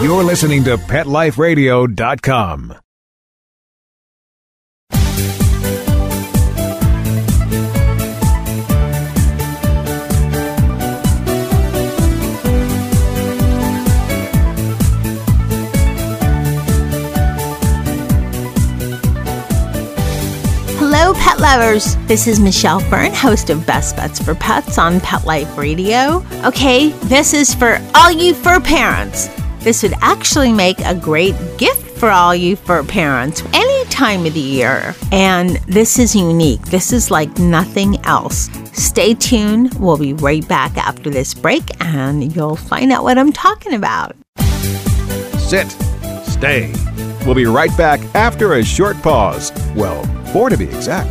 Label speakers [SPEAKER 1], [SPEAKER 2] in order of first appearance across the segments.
[SPEAKER 1] You're listening to PetLifeRadio.com.
[SPEAKER 2] Hello, pet lovers. This is Michelle Fern, host of Best Bets for Pets on Pet Life Radio. Okay, this is for all you fur parents. This would actually make a great gift for all you fur parents any time of the year. And this is unique. This is like nothing else. Stay tuned. We'll be right back after this break and you'll find out what I'm talking about.
[SPEAKER 1] Sit. Stay. We'll be right back after a short pause. Well, four to be exact.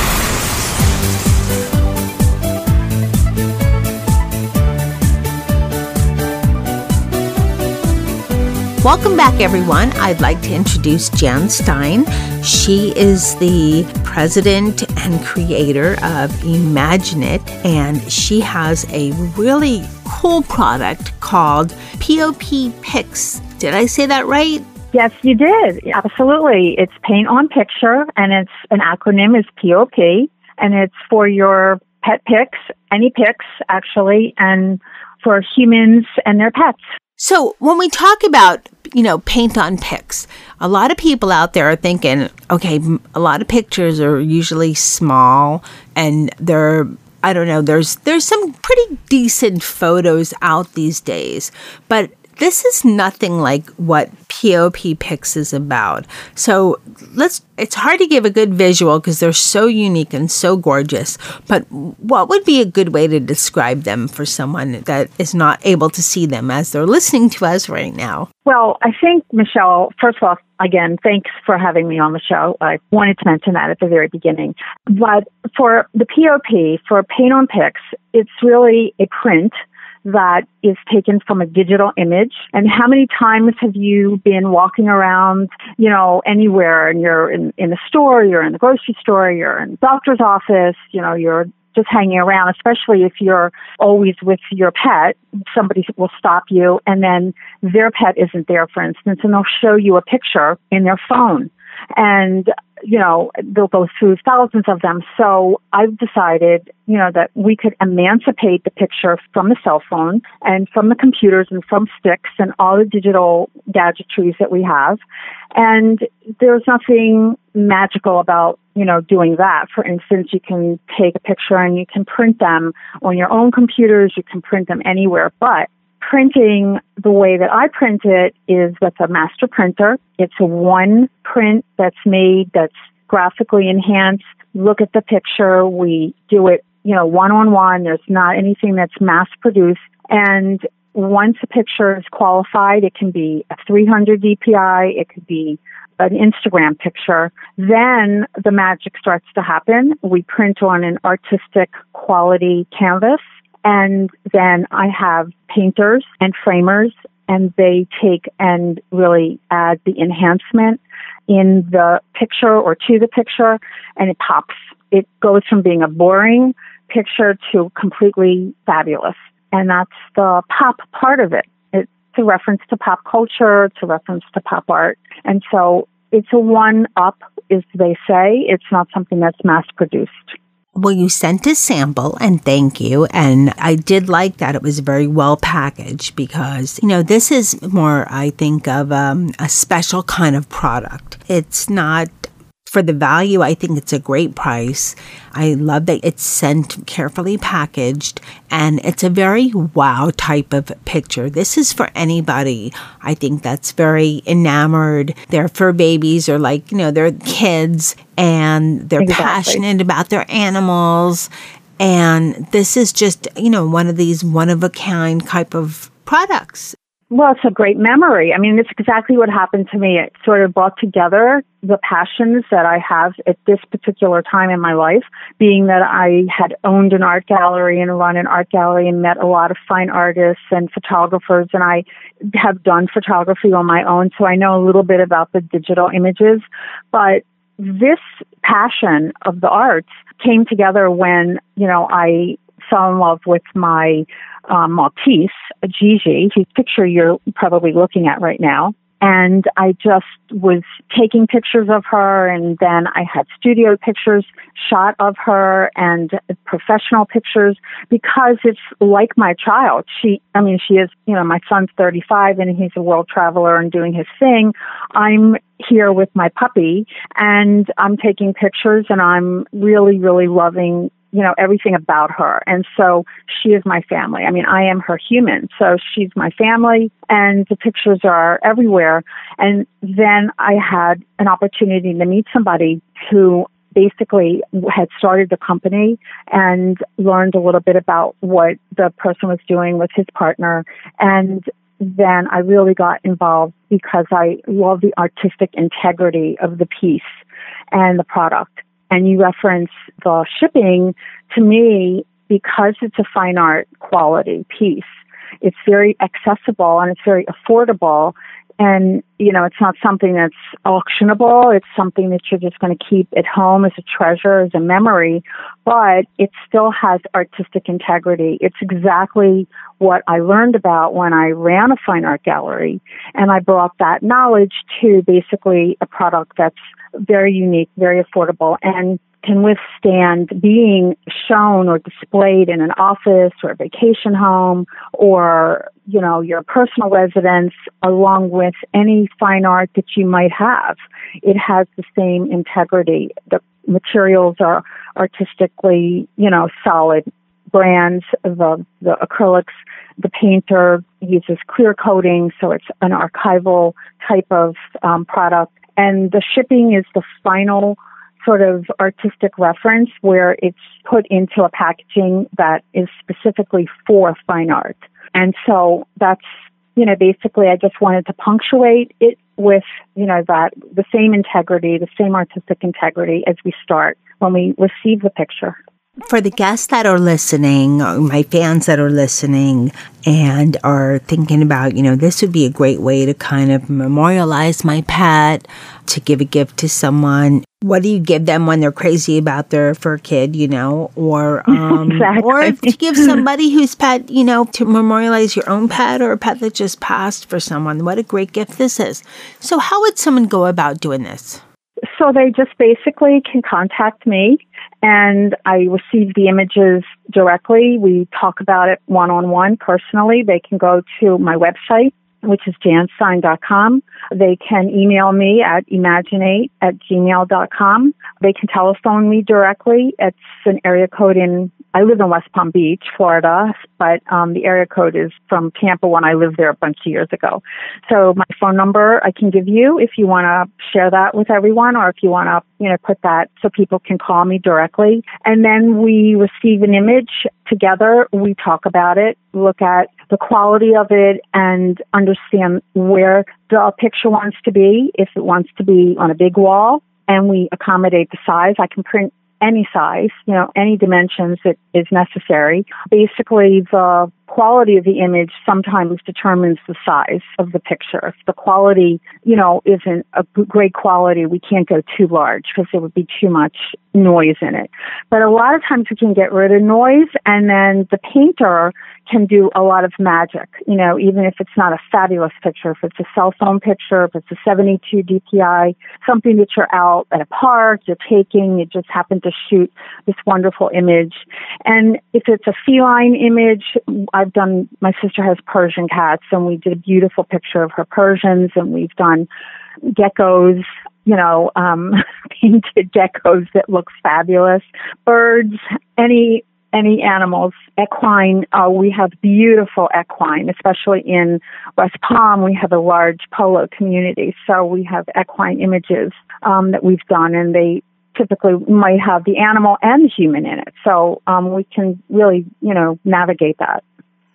[SPEAKER 2] Welcome back, everyone. I'd like to introduce Jan Stein. She is the president and creator of Imagine It, and she has a really cool product called POP Pix. Did I say that right?
[SPEAKER 3] Yes, you did. Absolutely. It's paint on picture and it's an acronym is POP and it's for your pet pics, any pics actually, and for humans and their pets.
[SPEAKER 2] So when we talk about, you know, paint on pics, a lot of people out there are thinking, okay, a lot of pictures are usually small and they're I don't know, there's there's some pretty decent photos out these days, but this is nothing like what POP Pics is about. So let's, it's hard to give a good visual because they're so unique and so gorgeous. But what would be a good way to describe them for someone that is not able to see them as they're listening to us right now?
[SPEAKER 3] Well, I think, Michelle, first of all, again, thanks for having me on the show. I wanted to mention that at the very beginning. But for the POP, for Paint on Pics, it's really a print that is taken from a digital image. And how many times have you been walking around, you know, anywhere and you're in, in the store, you're in the grocery store, you're in the doctor's office, you know, you're just hanging around, especially if you're always with your pet, somebody will stop you and then their pet isn't there, for instance, and they'll show you a picture in their phone. And you know, they'll go through thousands of them. So I've decided, you know, that we could emancipate the picture from the cell phone and from the computers and from sticks and all the digital gadgetries that we have. And there's nothing magical about, you know, doing that. For instance, you can take a picture and you can print them on your own computers. You can print them anywhere, but printing the way that I print it is with a master printer. It's a one print that's made that's graphically enhanced. Look at the picture. We do it, you know, one on one. There's not anything that's mass produced. And once a picture is qualified, it can be a 300 DPI. It could be an Instagram picture. Then the magic starts to happen. We print on an artistic quality canvas and then I have painters and framers and they take and really add the enhancement in the picture or to the picture and it pops. It goes from being a boring picture to completely fabulous. and that's the pop part of it. It's a reference to pop culture, it's a reference to pop art. And so it's a one up, as they say. It's not something that's mass produced.
[SPEAKER 2] Well, you sent a sample and thank you. And I did like that it was very well packaged because, you know, this is more, I think, of um, a special kind of product. It's not for the value, I think it's a great price. I love that it's sent carefully packaged and it's a very wow type of picture. This is for anybody, I think that's very enamored. Their for babies or like, you know, they're kids and they're exactly. passionate about their animals. And this is just, you know, one of these one of a kind type of products.
[SPEAKER 3] Well, it's a great memory. I mean, it's exactly what happened to me. It sort of brought together the passions that I have at this particular time in my life, being that I had owned an art gallery and run an art gallery and met a lot of fine artists and photographers, and I have done photography on my own, so I know a little bit about the digital images. But this passion of the arts came together when, you know, I fell in love with my um, Maltese, Gigi, whose picture you're probably looking at right now. And I just was taking pictures of her and then I had studio pictures shot of her and professional pictures because it's like my child. She, I mean, she is, you know, my son's 35 and he's a world traveler and doing his thing. I'm here with my puppy and I'm taking pictures and I'm really, really loving you know, everything about her. And so she is my family. I mean, I am her human. So she's my family and the pictures are everywhere. And then I had an opportunity to meet somebody who basically had started the company and learned a little bit about what the person was doing with his partner. And then I really got involved because I love the artistic integrity of the piece and the product and you reference the shipping, to me, because it's a fine art quality piece, it's very accessible and it's very affordable. And, you know, it's not something that's auctionable. It's something that you're just going to keep at home as a treasure, as a memory, but it still has artistic integrity. It's exactly what I learned about when I ran a fine art gallery. And I brought that knowledge to basically a product that's very unique, very affordable, and can withstand being shown or displayed in an office or a vacation home or, you know, your personal residence along with any fine art that you might have. It has the same integrity. The materials are artistically, you know, solid brands, the, the acrylics, the painter uses clear coating, so it's an archival type of um, product and the shipping is the final sort of artistic reference where it's put into a packaging that is specifically for fine art. And so that's, you know, basically I just wanted to punctuate it with, you know, that the same integrity, the same artistic integrity as we start when we receive the picture
[SPEAKER 2] for the guests that are listening, my fans that are listening and are thinking about, you know, this would be a great way to kind of memorialize my pet, to give a gift to someone. What do you give them when they're crazy about their fur kid, you know, or um, exactly. or to give somebody whose pet, you know, to memorialize your own pet or a pet that just passed for someone. What a great gift this is. So, how would someone go about doing this?
[SPEAKER 3] So they just basically can contact me and I receive the images directly. We talk about it one on one personally. They can go to my website, which is janstein.com. They can email me at imagineit at gmail.com. They can telephone me directly. It's an area code in I live in West Palm Beach, Florida, but um, the area code is from Tampa when I lived there a bunch of years ago. So my phone number I can give you if you want to share that with everyone, or if you want to, you know, put that so people can call me directly. And then we receive an image together. We talk about it, look at the quality of it, and understand where the picture wants to be. If it wants to be on a big wall, and we accommodate the size. I can print any size, you know, any dimensions that is necessary. Basically, the quality of the image sometimes determines the size of the picture. If the quality, you know, isn't a great quality, we can't go too large because it would be too much noise in it. But a lot of times we can get rid of noise and then the painter can do a lot of magic, you know, even if it's not a fabulous picture, if it's a cell phone picture, if it's a 72 DPI, something that you're out at a park, you're taking, you just happen to shoot this wonderful image. And if it's a feline image, I've done, my sister has Persian cats and we did a beautiful picture of her Persians and we've done geckos, you know, um, painted geckos that look fabulous, birds, any any animals. Equine, uh, we have beautiful equine, especially in West Palm. We have a large polo community, so we have equine images um, that we've done, and they typically might have the animal and the human in it. So um, we can really, you know, navigate that.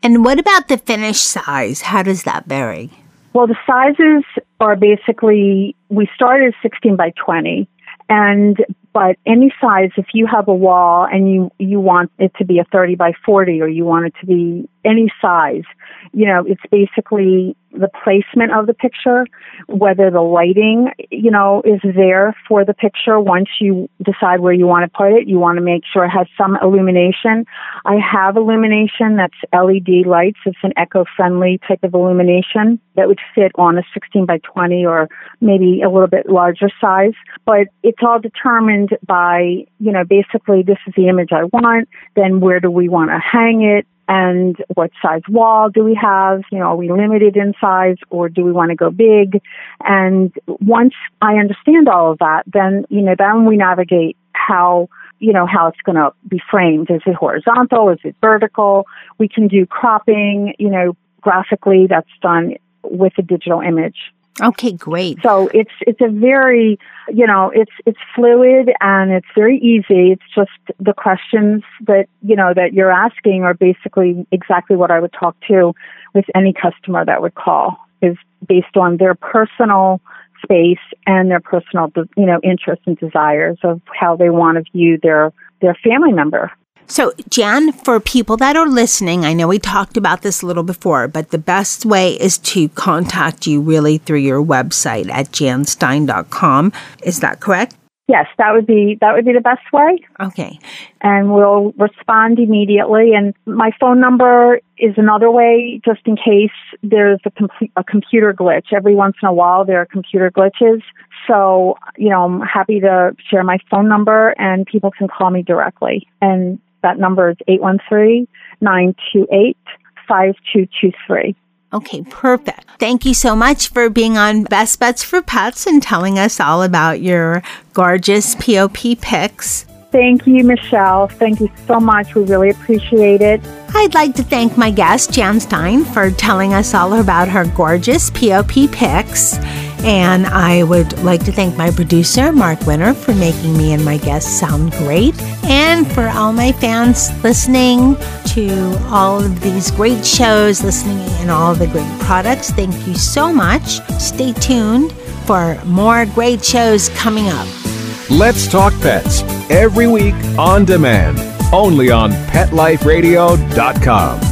[SPEAKER 2] And what about the finish size? How does that vary?
[SPEAKER 3] Well, the sizes are basically we started 16 by 20, and but any size, if you have a wall and you you want it to be a 30 by 40, or you want it to be any size, you know, it's basically the placement of the picture, whether the lighting, you know, is there for the picture. Once you decide where you want to put it, you want to make sure it has some illumination. I have illumination that's LED lights. It's an eco-friendly type of illumination that would fit on a 16 by 20 or maybe a little bit larger size. But it's all determined by, you know, basically this is the image I want. Then where do we want to hang it? And what size wall do we have? You know, are we limited in size or do we want to go big? And once I understand all of that, then, you know, then we navigate how, you know, how it's going to be framed. Is it horizontal? Is it vertical? We can do cropping, you know, graphically that's done with a digital image.
[SPEAKER 2] Okay, great.
[SPEAKER 3] So it's it's a very you know it's it's fluid and it's very easy. It's just the questions that you know that you're asking are basically exactly what I would talk to with any customer that would call is based on their personal space and their personal you know interests and desires of how they want to view their their family member
[SPEAKER 2] so, Jan, for people that are listening, I know we talked about this a little before, but the best way is to contact you really through your website at janstein.com. Is that correct?
[SPEAKER 3] Yes, that would be that would be the best way.
[SPEAKER 2] Okay.
[SPEAKER 3] And we'll respond immediately. And my phone number is another way, just in case there's a, com- a computer glitch. Every once in a while, there are computer glitches. So, you know, I'm happy to share my phone number, and people can call me directly. And that number is 813 928 5223.
[SPEAKER 2] Okay, perfect. Thank you so much for being on Best Bets for Pets and telling us all about your gorgeous POP pics.
[SPEAKER 3] Thank you, Michelle. Thank you so much. We really appreciate it.
[SPEAKER 2] I'd like to thank my guest, Jan Stein, for telling us all about her gorgeous POP pics. And I would like to thank my producer, Mark Winter, for making me and my guests sound great. And for all my fans listening to all of these great shows, listening and all the great products, thank you so much. Stay tuned for more great shows coming up.
[SPEAKER 1] Let's Talk Pets every week on demand, only on PetLifeRadio.com.